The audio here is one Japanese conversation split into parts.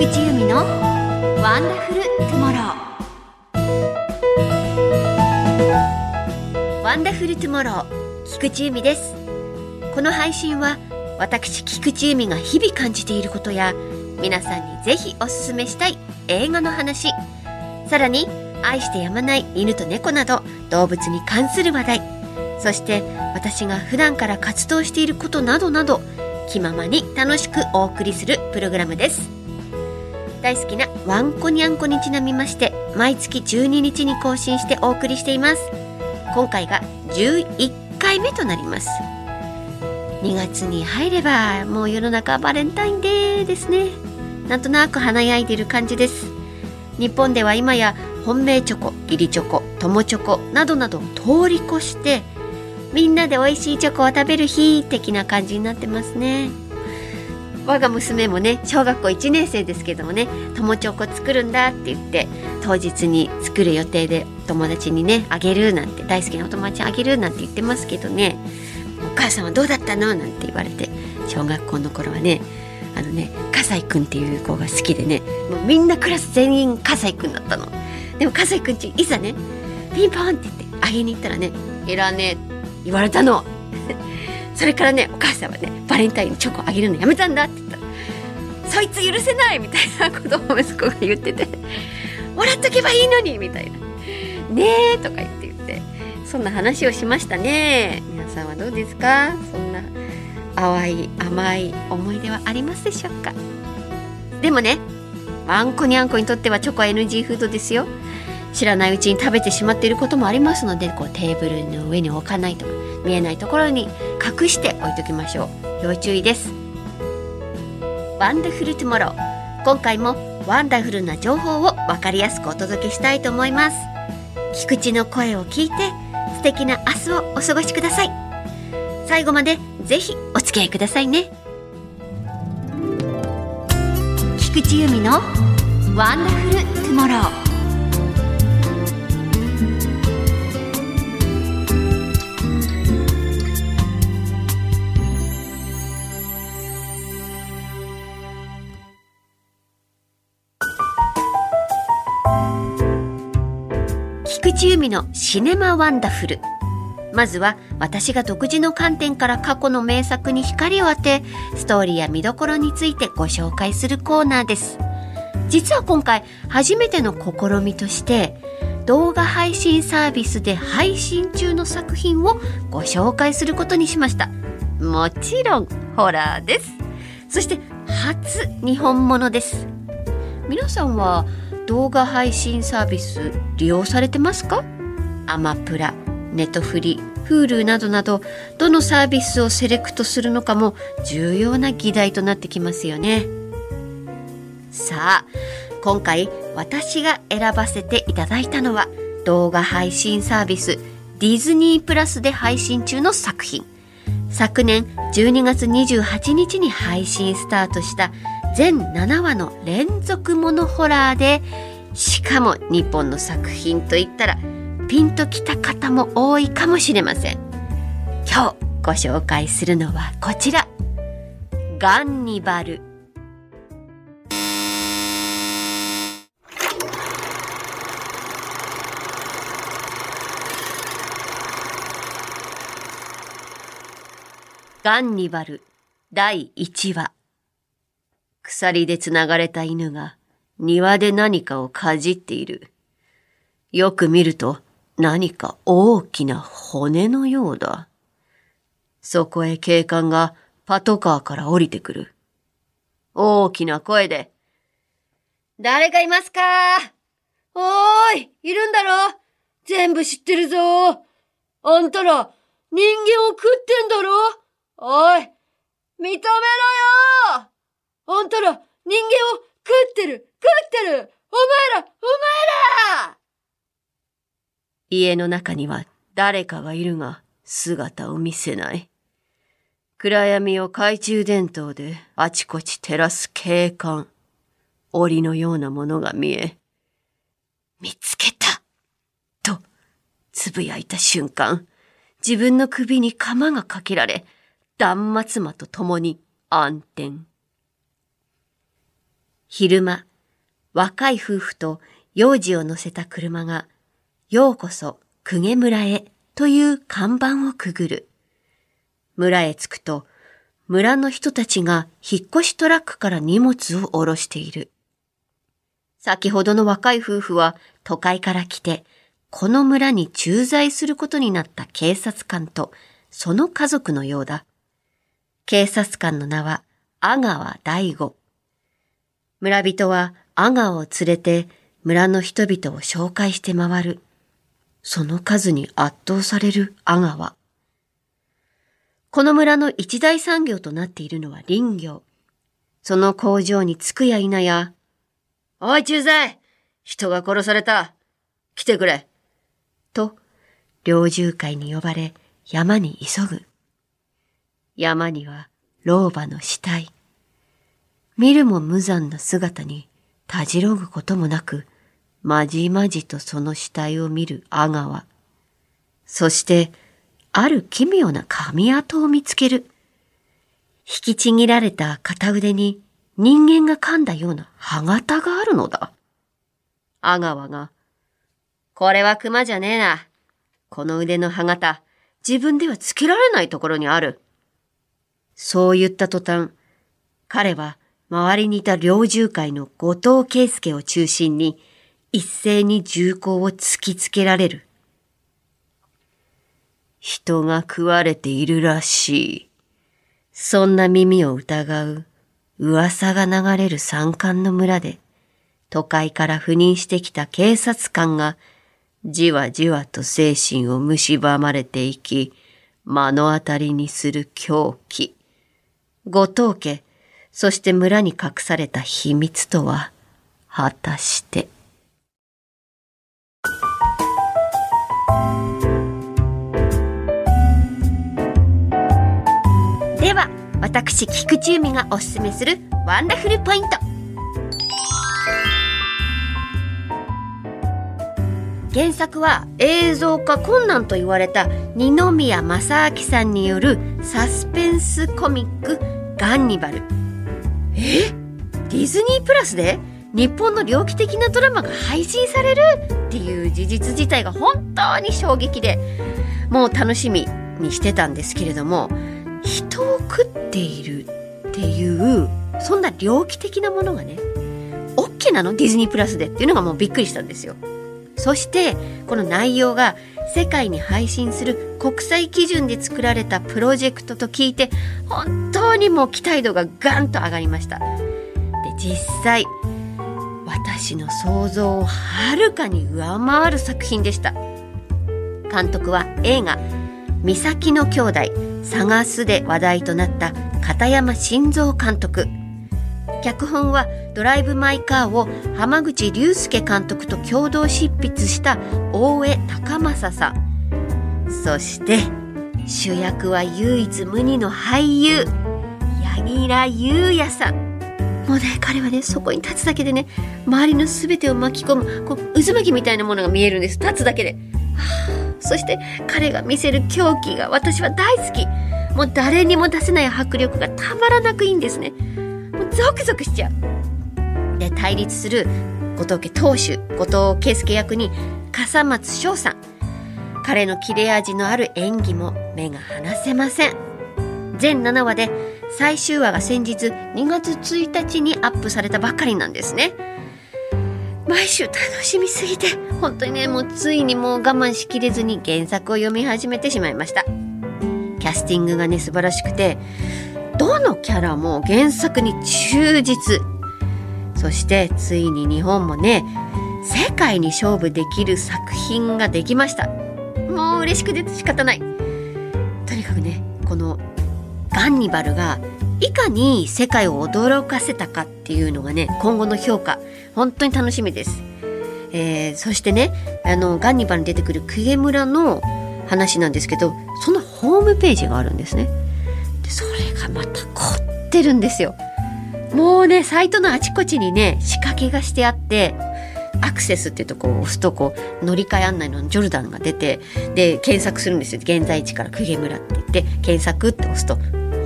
菊地由美の Wonderful Tomorrow Wonderful Tomorrow 菊地由美です。この配信は私菊地由美が日々感じていることや皆さんにぜひおすすめしたい映画の話さらに愛してやまない犬と猫など動物に関する話題そして私が普段から活動していることなどなど気ままに楽しくお送りするプログラムです。大好きなワンコニャンコにちなみまして毎月12日に更新してお送りしています。今回が11回目となります。2月に入ればもう世の中バレンタインデーですね。なんとなく華やいでいる感じです。日本では今や本命チョコ義理チョコ友チョコなどなど通り越してみんなで美味しいチョコを食べる日的な感じになってますね。我が娘もね小学校1年生ですけどもね友チョコ作るんだって言って当日に作る予定で友達にねあげるなんて大好きなお友達にあげるなんて言ってますけどねお母さんはどうだったのなんて言われて小学校の頃はねあのね笠井くんっていう子が好きでねもうみんなクラス全員笠井くんだったの。でも笠井くんちいざねピンポンって言ってあげに行ったらね「いらねえ」言われたの。それからねお母さんはねバレンタインにチョコあげるのやめたんだって言った。ら「そいつ許せない」みたいなことを息子が言ってて「もらっとけばいいのに」みたいな「ねえ」とか言って言って。そんな話をしましたね。皆さんはどうですか？そんな淡い甘い思い出はありますでしょうか？でもねあんこにあんこにとってはチョコは NG フードですよ。知らないうちに食べてしまっていることもありますのでこうテーブルの上に置かないとか。見えないところに隠して置いときましょう。要注意です。 Wonderful Tomorrow 今回もワンダフルな情報を分かりやすくお届けしたいと思います。菊地の声を聞いて素敵な明日をお過ごしください。最後までぜひお付き合いくださいね。菊池由美のワンダフルトゥモロー由美のシネマワンダフル。まずは私が独自の観点から過去の名作に光を当てストーリーや見どころについてご紹介するコーナーです。実は今回初めての試みとして動画配信サービスで配信中の作品をご紹介することにしました。もちろんホラーです。そして初日本ものです。皆さんは動画配信サービス利用されてますか？アマプラネトフリ Hulu などなどどのサービスをセレクトするのかも重要な議題となってきますよね。さあ今回私が選ばせていただいたのは動画配信サービスディズニープラスで配信中の作品。昨年12月28日に配信スタートした全7話の連続モノホラーでしかも日本の作品といったらピンときた方も多いかもしれません。今日ご紹介するのはこちら。ガンニバル。ガンニバル第1話。鎖でつながれた犬が庭で何かをかじっている。よく見ると何か大きな骨のようだ。そこへ警官がパトカーから降りてくる。大きな声で、誰かいますか？おーい、いるんだろ？全部知ってるぞあんたら、人間を食ってんだろ？おい、認めろよあんたら、人間を食ってる食ってるお前らお前ら家の中には誰かがいるが姿を見せない。暗闇を懐中電灯であちこち照らす警官。檻のようなものが見え、見つけたと、つぶやいた瞬間、自分の首に鎌がかけられ、断末魔と共に暗転。昼間、若い夫婦と幼児を乗せた車が、ようこそ公家村へという看板をくぐる。村へ着くと、村の人たちが引っ越しトラックから荷物を下ろしている。先ほどの若い夫婦は都会から来て、この村に駐在することになった警察官とその家族のようだ。警察官の名は阿川大吾。村人は阿川を連れて村の人々を紹介して回る。その数に圧倒される阿川。この村の一大産業となっているのは林業。その工場に着くや否や、おい駐在人が殺された来てくれと、猟銃会に呼ばれ山に急ぐ。山には老婆の死体。見るも無残な姿にたじろぐこともなく、まじまじとその死体を見る阿川。そして、ある奇妙な髪跡を見つける。引きちぎられた片腕に人間が噛んだような歯型があるのだ。阿川が、これは熊じゃねえな。この腕の歯型、自分ではつけられないところにある。そう言った途端、彼は周りにいた猟銃会の後藤圭介を中心に一斉に銃口を突きつけられる。人が食われているらしい。そんな耳を疑う噂が流れる山間の村で、都会から赴任してきた警察官が、じわじわと精神を蝕まれていき、目の当たりにする狂気。後藤家、そして村に隠された秘密とは、果たして？では、私、菊池由美がおすすめするワンダフルポイント。原作は映像化困難と言われた二宮正明さんによるサスペンスコミック「ガンニバル」え？ディズニープラスで？日本の猟奇的なドラマが配信される？っていう事実自体が本当に衝撃で。もう楽しみにしてたんですけれども人を食っているっていうそんな猟奇的なものがね OK なの？ディズニープラスでっていうのがもうびっくりしたんですよ。そしてこの内容が世界に配信する国際基準で作られたプロジェクトと聞いて本当にもう期待度がガンと上がりました。で実際私の想像をはるかに上回る作品でした。監督は映画「岬の兄弟探す」で話題となった片山晋三監督脚本は「ドライブ・マイ・カー」を浜口竜介監督と共同執筆した大江高政さん。そして主役は唯一無二の俳優柳楽優弥さん。もうね彼はねそこに立つだけでね周りの全てを巻き込むこう渦巻きみたいなものが見えるんです。立つだけで、はあ、そして彼が見せる狂気が私は大好き。もう誰にも出せない迫力がたまらなくいいんですね。もうゾクゾクしちゃう。で対立する後藤家当主後藤圭介役に笠松翔さん。彼の切れ味のある演技も目が離せません。全7話で最終話が先日2月1日にアップされたばかりなんですね。毎週楽しみすぎて本当にねもうついにもう我慢しきれずに原作を読み始めてしまいました。キャスティングがね素晴らしくてどのキャラも原作に忠実。そしてついに日本もね世界に勝負できる作品ができました。もう嬉しくて仕方ない。とにかくねこのガンニバルがいかに世界を驚かせたかっていうのがね今後の評価本当に楽しみです、えー、そしてねあのガンニバルに出てくる公家村の話なんですけどそのホームページがあるんですね。でそれがまた凝ってるんですよ。もうねサイトのあちこちにね仕掛けがしてあってアクセスっていうとこを押すとこう乗り換え案内のジョルダンが出てで検索するんですよ現在地から公家村って言って検索って押すと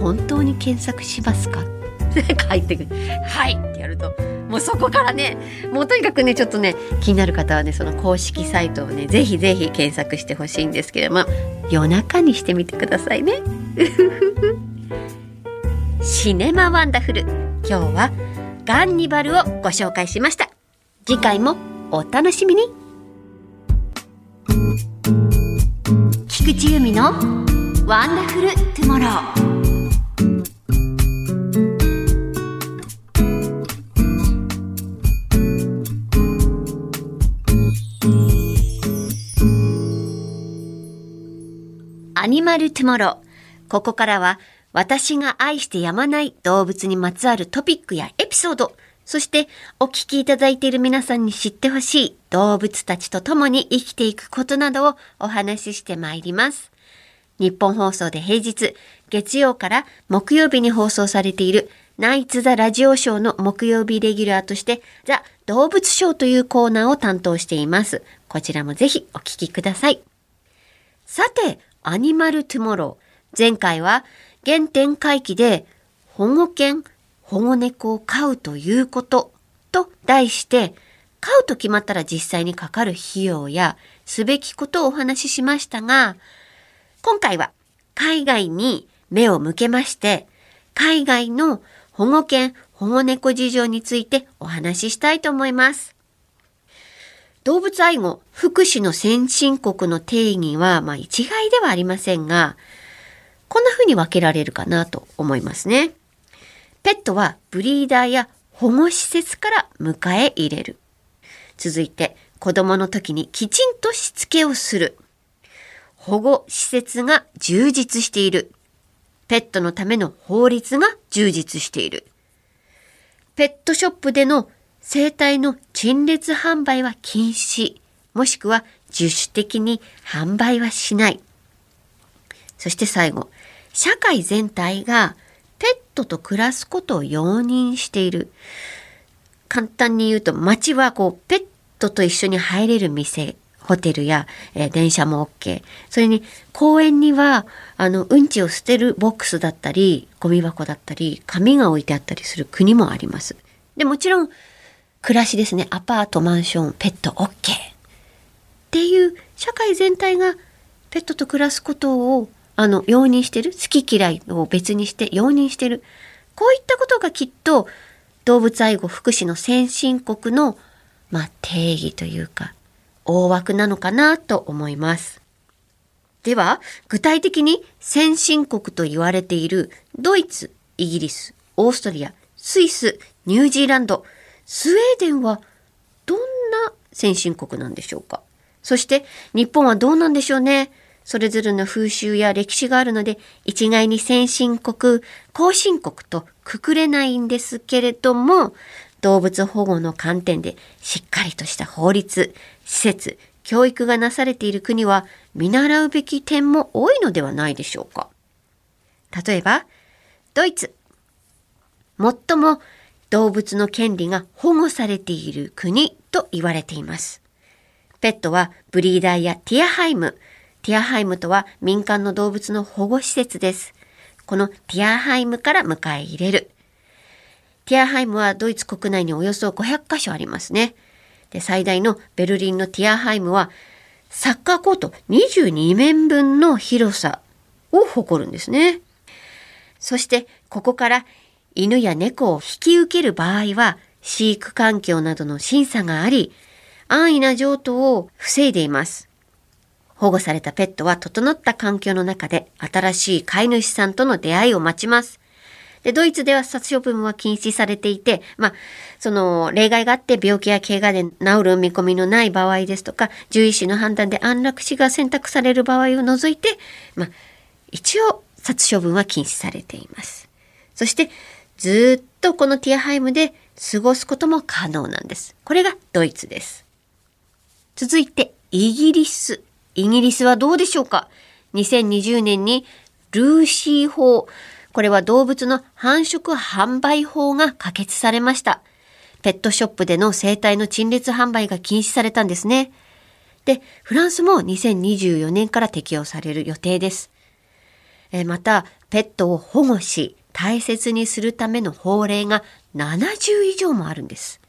本当に検索しますか？ってくる。はいってやると、もうそこからね、もうとにかくね、ちょっとね、気になる方はね、その公式サイトをね、ぜひぜひ検索してほしいんですけれども、夜中にしてみてくださいね。 Cinema Wonderful。今日はガンニバルをご紹介しました。次回もお楽しみに。菊地由美の Wonderful Tomorrow。アニマルトゥモロー。ここからは私が愛してやまない動物にまつわるトピックやエピソード、そしてお聞きいただいている皆さんに知ってほしい動物たちと共に生きていくことなどをお話ししてまいります。日本放送で平日、月曜から木曜日に放送されているナイツ・ザ・ラジオショーの木曜日レギュラーとしてザ・動物ショーというコーナーを担当しています。こちらもぜひお聞きください。さて、アニマル・トゥモロー。前回は原点回帰で保護犬、保護猫を飼うということと題して飼うと決まったら実際にかかる費用やすべきことをお話ししましたが今回は海外に目を向けまして海外の保護犬、保護猫事情についてお話ししたいと思います。動物愛護、福祉の先進国の定義は、まあ一概ではありませんが、こんな風に分けられるかなと思いますね。ペットはブリーダーや保護施設から迎え入れる。続いて、子供の時にきちんとしつけをする。保護施設が充実している。ペットのための法律が充実している。ペットショップでの生体の陳列販売は禁止、もしくは自主的に販売はしない。そして最後、社会全体がペットと暮らすことを容認している。簡単に言うと街はこうペットと一緒に入れる店ホテルや、えー、電車も OK それに公園にはあのうんちを捨てるボックスだったりゴミ箱だったり紙が置いてあったりする国もあります。でもちろん暮らしですね。アパートマンションペット OK っていう社会全体がペットと暮らすことをあの、容認してる？好き嫌いを別にして容認してる？こういったことがきっと動物愛護福祉の先進国の、まあ、定義というか、大枠なのかなと思います。では、具体的に先進国と言われているドイツ、イギリス、オーストリア、スイス、ニュージーランド、スウェーデンはどんな先進国なんでしょうか？そして日本はどうなんでしょうね？それぞれの風習や歴史があるので、一概に先進国、後進国とくくれないんですけれども、動物保護の観点でしっかりとした法律、施設、教育がなされている国は見習うべき点も多いのではないでしょうか。例えば、ドイツ。最も動物の権利が保護されている国と言われています。ペットはブリーダーや Tierheim、Tierheim とは民間の動物の保護施設です。この Tierheim から迎え入れる。 Tierheim はドイツ国内におよそ500カ所ありますね。で最大のベルリンのティアハイムはサッカーコート22面分の広さを誇るんですね。そしてここから犬や猫を引き受ける場合は飼育環境などの審査があり安易な譲渡を防いでいます。保護されたペットは整った環境の中で新しい飼い主さんとの出会いを待ちます。で、ドイツでは殺処分は禁止されていて、まあ、その、例外があって病気や怪我で治る見込みのない場合ですとか、獣医師の判断で安楽死が選択される場合を除いて、まあ、一応、殺処分は禁止されています。そして、ずっとこのティアハイムで過ごすことも可能なんです。これがドイツです。続いて、イギリス。イギリスはどうでしょうか ?2020 年にルーシー法、これは動物の繁殖販売法が可決されました。ペットショップでの生体の陳列販売が禁止されたんですね。で、フランスも2024年から適用される予定です。えまた、ペットを保護し、大切にするための法令が70以上もあるんです。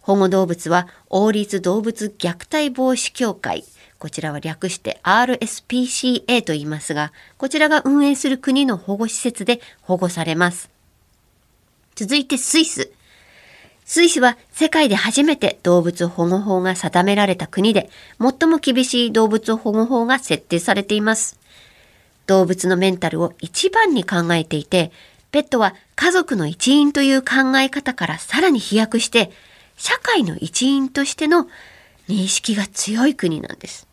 保護動物は王立動物虐待防止協会、こちらは略して RSPCA と言いますが、こちらが運営する国の保護施設で保護されます。続いてスイス。スイスは世界で初めて動物保護法が定められた国で、最も厳しい動物保護法が設定されています。動物のメンタルを一番に考えていて、ペットは家族の一員という考え方からさらに飛躍して、社会の一員としての認識が強い国なんです。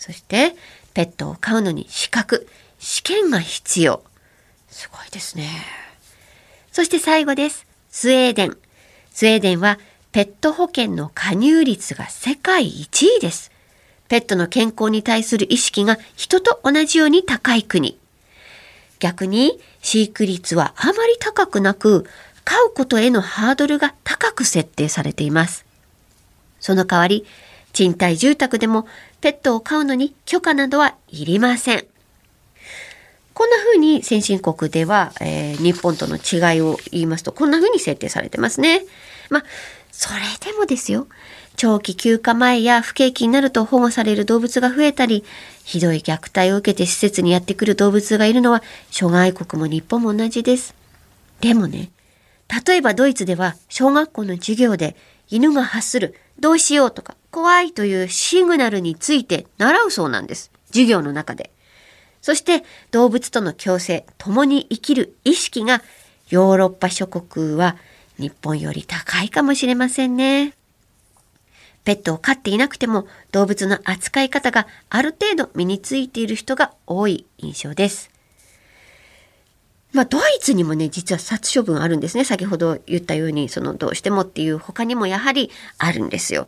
そしてペットを飼うのに資格、試験が必要。すごいですね。そして最後です。スウェーデン。スウェーデンはペット保険の加入率が世界1位です。ペットの健康に対する意識が人と同じように高い国。逆に飼育率はあまり高くなく、飼うことへのハードルが高く設定されています。その代わり、賃貸住宅でもペットを飼うのに許可などはいりません。こんな風に先進国では、えー、日本との違いを言いますと、こんな風に設定されてますね。まあ、それでもですよ。長期休暇前や不景気になると保護される動物が増えたり、ひどい虐待を受けて施設にやってくる動物がいるのは諸外国も日本も同じです。でもね、例えばドイツでは小学校の授業で犬が発するどうしようとか怖いというシグナルについて習うそうなんです。授業の中で。そして動物との共生、共に生きる意識がヨーロッパ諸国は日本より高いかもしれませんね。ペットを飼っていなくても動物の扱い方がある程度身についている人が多い印象です。まあ、ドイツにもね、実は殺処分あるんですね。先ほど言ったように、その、どうしてもっていう他にもやはりあるんですよ。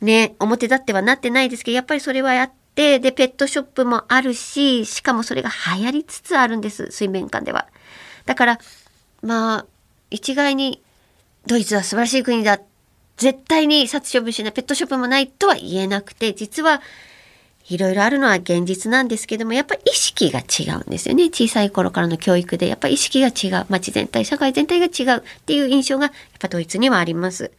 ね、表立ってはなってないですけど、やっぱりそれはやって、で、ペットショップもあるし、しかもそれが流行りつつあるんです。水面下では。だから、まあ、一概に、ドイツは素晴らしい国だ。絶対に殺処分しない、ペットショップもないとは言えなくて、実はいろいろあるのは現実なんですけども、やっぱり意識が違うんですよね。小さい頃からの教育で、やっぱり意識が違う。街全体、社会全体が違うっていう印象が、やっぱドイツにはあります。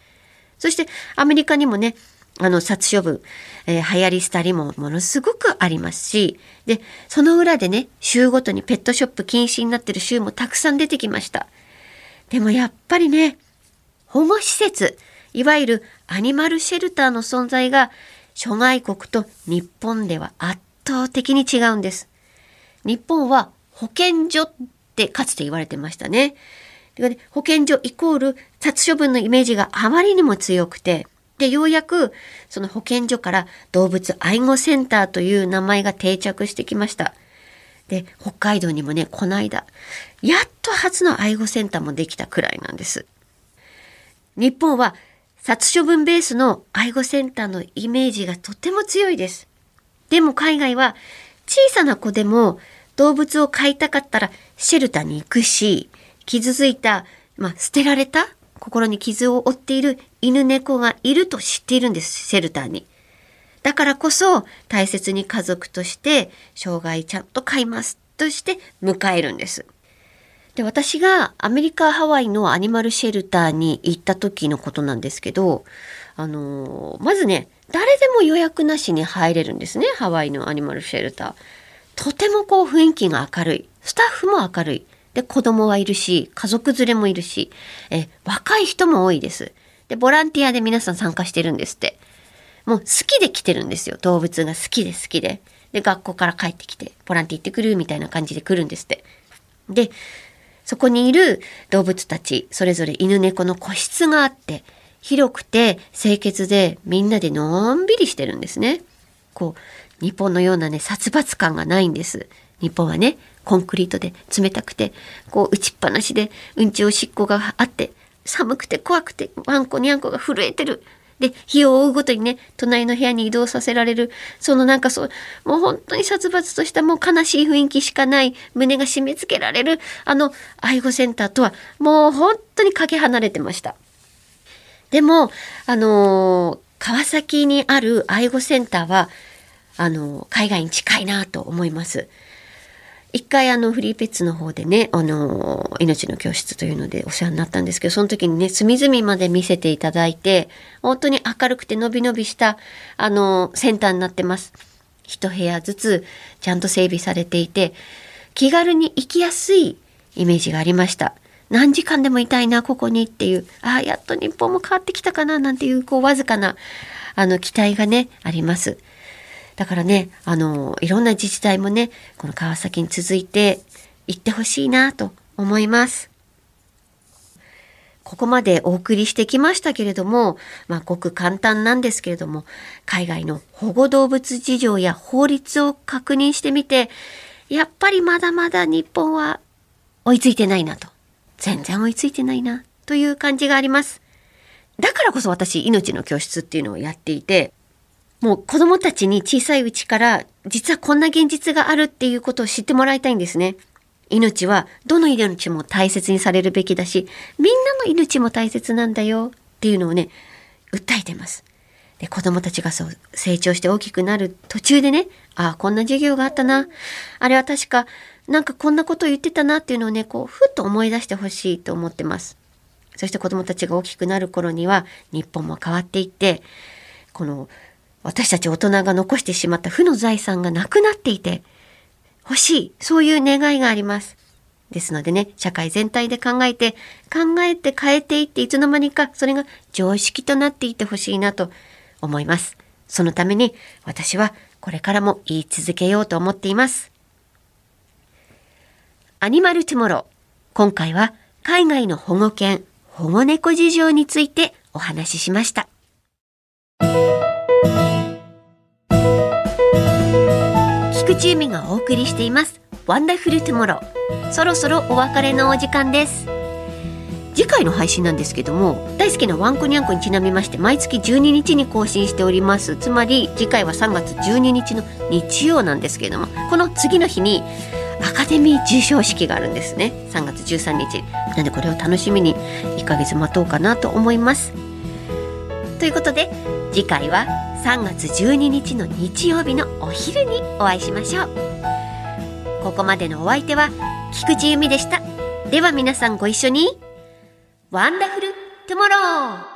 そして、アメリカにもね、あの、殺処分、えー、流行り廃りもものすごくありますし、で、その裏でね、州ごとにペットショップ禁止になってる州もたくさん出てきました。でもやっぱりね、保護施設、いわゆるアニマルシェルターの存在が諸外国と日本では圧倒的に違うんです。日本は保健所ってかつて言われてましたね。保健所イコール殺処分のイメージがあまりにも強くて、で、ようやくその保健所から動物愛護センターという名前が定着してきました。で、北海道にもね、この間、やっと初の愛護センターもできたくらいなんです。日本は殺処分ベースの愛護センターのイメージがとても強いです。でも海外は小さな子でも動物を飼いたかったらシェルターに行くし、傷ついた、まあ、捨てられた心に傷を負っている犬猫がいると知っているんです、シェルターに。だからこそ大切に家族として障害ちゃんと飼いますとして迎えるんです。で、私がアメリカ・ハワイのアニマルシェルターに行った時のことなんですけど、あの、まずね、誰でも予約なしに入れるんですね、ハワイのアニマルシェルター。とてもこう雰囲気が明るい。スタッフも明るい。で、子供はいるし、家族連れもいるし、え、若い人も多いです。で、ボランティアで皆さん参加してるんですって。もう好きで来てるんですよ。動物が好きで好きで。で、学校から帰ってきて、ボランティア行ってくるみたいな感じで来るんですって。で、そこにいる動物たち、それぞれ犬猫の個室があって、広くて清潔でみんなでのんびりしてるんですね。こう、日本のようなね、殺伐感がないんです。日本はね、コンクリートで冷たくて、こう打ちっぱなしでうんちおしっこがあって、寒くて怖くてワンコニャンコが震えてる。で、日を追うごとにね、隣の部屋に移動させられる、そのなんかそう、もう本当に殺伐としたもう悲しい雰囲気しかない、胸が締め付けられる、あの、愛護センターとは、もう本当にかけ離れてました。でも、あのー、川崎にある愛護センターは、あのー、海外に近いなと思います。一回あのフリーペッツの方でね、あの、命の教室というのでお世話になったんですけど、その時にね、隅々まで見せていただいて、本当に明るくて伸び伸びした、あの、センターになってます。一部屋ずつちゃんと整備されていて、気軽に行きやすいイメージがありました。何時間でもいたいな、ここにっていう、ああ、やっと日本も変わってきたかな、なんていう、こう、わずかな、あの、期待がね、あります。だからね、あの、いろんな自治体もね、この川崎に続いて行ってほしいなと思います。ここまでお送りしてきましたけれども、まあ、ごく簡単なんですけれども、海外の保護動物事情や法律を確認してみて、やっぱりまだまだ日本は追いついてないなと。全然追いついてないなという感じがあります。だからこそ私、命の教室っていうのをやっていて、もう子供たちに小さいうちから実はこんな現実があるっていうことを知ってもらいたいんですね。命はどの命も大切にされるべきだし、みんなの命も大切なんだよっていうのをね、訴えてます。で、子供たちがそう成長して大きくなる途中でね、ああ、こんな授業があったな。あれは確か、なんかこんなことを言ってたなっていうのをね、こう、ふっと思い出してほしいと思ってます。そして子供たちが大きくなる頃には、日本も変わっていって、この私たち大人が残してしまった負の財産がなくなっていて欲しい。そういう願いがあります。ですのでね、社会全体で考えて、考えて変えていっていつの間にかそれが常識となっていってほしいなと思います。そのために私はこれからも言い続けようと思っています。アニマルトゥモロー。今回は海外の保護犬、保護猫事情についてお話ししました。チームがお送りしていますWonderful Tomorrow そろそろお別れのお時間です次回の配信なんですけども大好きなワンコニャンコにちなみまして毎月12日に更新しておりますつまり次回は3月12日の日曜なんですけれどもこの次の日にアカデミー授賞式があるんですね3月13日なんでこれを楽しみに1ヶ月待とうかなと思いますということで次回は3月12日の日曜日のお昼にお会いしましょう。ここまでのお相手は菊池由美でした。では皆さんご一緒に。ワンダフルトゥモロー。